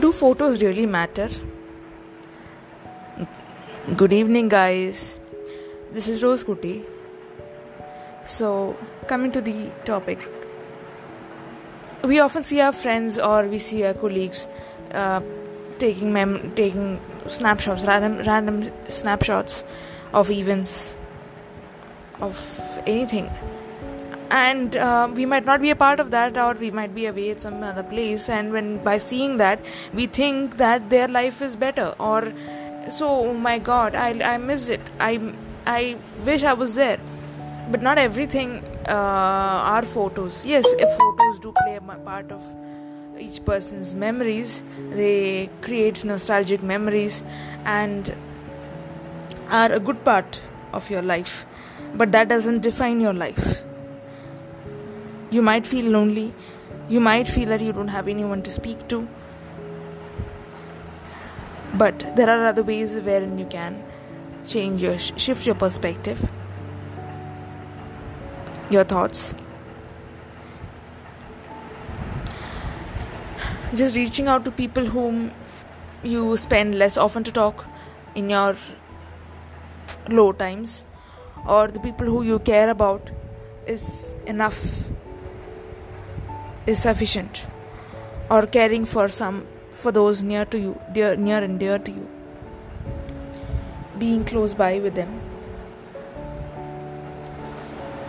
Do photos really matter? Good evening, guys. This is Rose Kuti. So, coming to the topic, we often see our friends or we see our colleagues uh, taking mem- taking snapshots, random random snapshots of events, of anything and uh, we might not be a part of that or we might be away at some other place. And when by seeing that we think that their life is better or so oh my god i i miss it. I i wish i was there. But not everything uh, are photos. Yes if photos do play a part of each person's memories they create nostalgic memories and are a good part of your life. But that doesn't define your life you might feel lonely. You might feel that you don't have anyone to speak to. But there are other ways wherein you can change your shift your perspective, your thoughts. Just reaching out to people whom you spend less often to talk in your low times or the people who you care about is enough is sufficient or caring for some for those near to you dear near and dear to you. Being close by with them.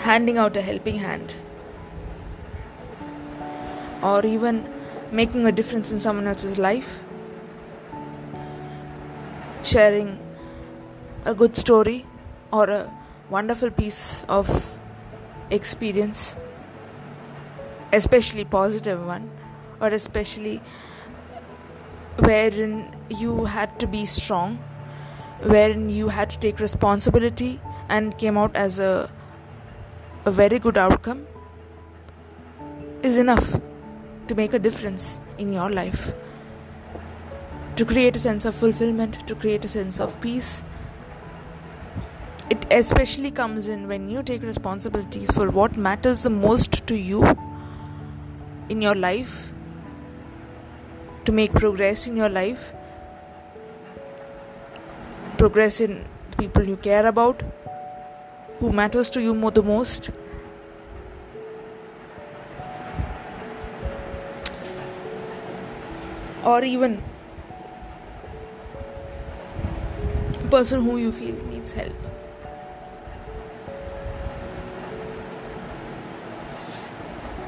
Handing out a helping hand. Or even making a difference in someone else's life. Sharing a good story or a wonderful piece of experience especially positive one or especially wherein you had to be strong wherein you had to take responsibility and came out as a a very good outcome is enough to make a difference in your life. To create a sense of fulfillment to create a sense of peace it especially comes in when you take responsibilities for what matters the most to you in your life, to make progress in your life, progress in the people you care about, who matters to you more the most. Or even a person who you feel needs help.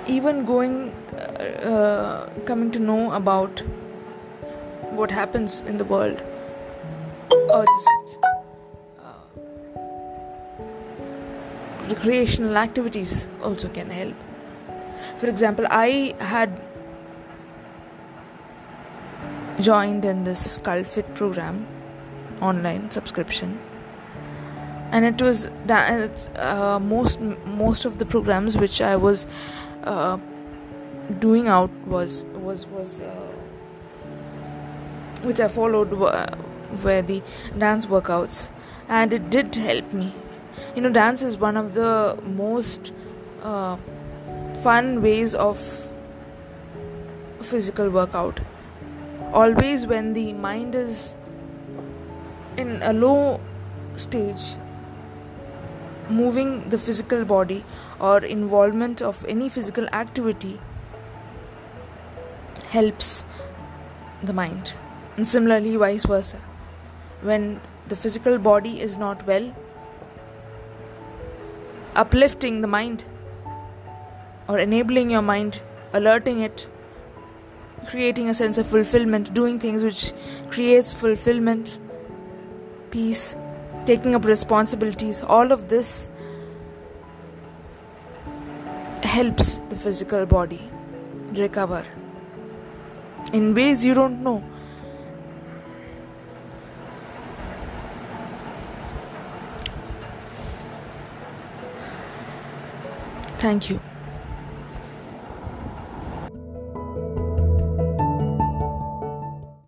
Even going uh, uh, coming to know about what happens in the world. Or just uh, recreational activities also can help. For example i had joined in this Cult.fit program online subscription and it was uh, most most of the programs which i was uh, doing out was was was uh, which I followed were the dance workouts, and it did help me. You know, dance is one of the most uh, fun ways of physical workout. Always, when the mind is in a low stage, moving the physical body or involvement of any physical activity helps the mind. And similarly vice versa. When the physical body is not well uplifting the mind or enabling your mind alerting it creating a sense of fulfillment doing things which creates fulfillment peace taking up responsibilities, all of this helps the physical body recover in ways you don't know. Thank you.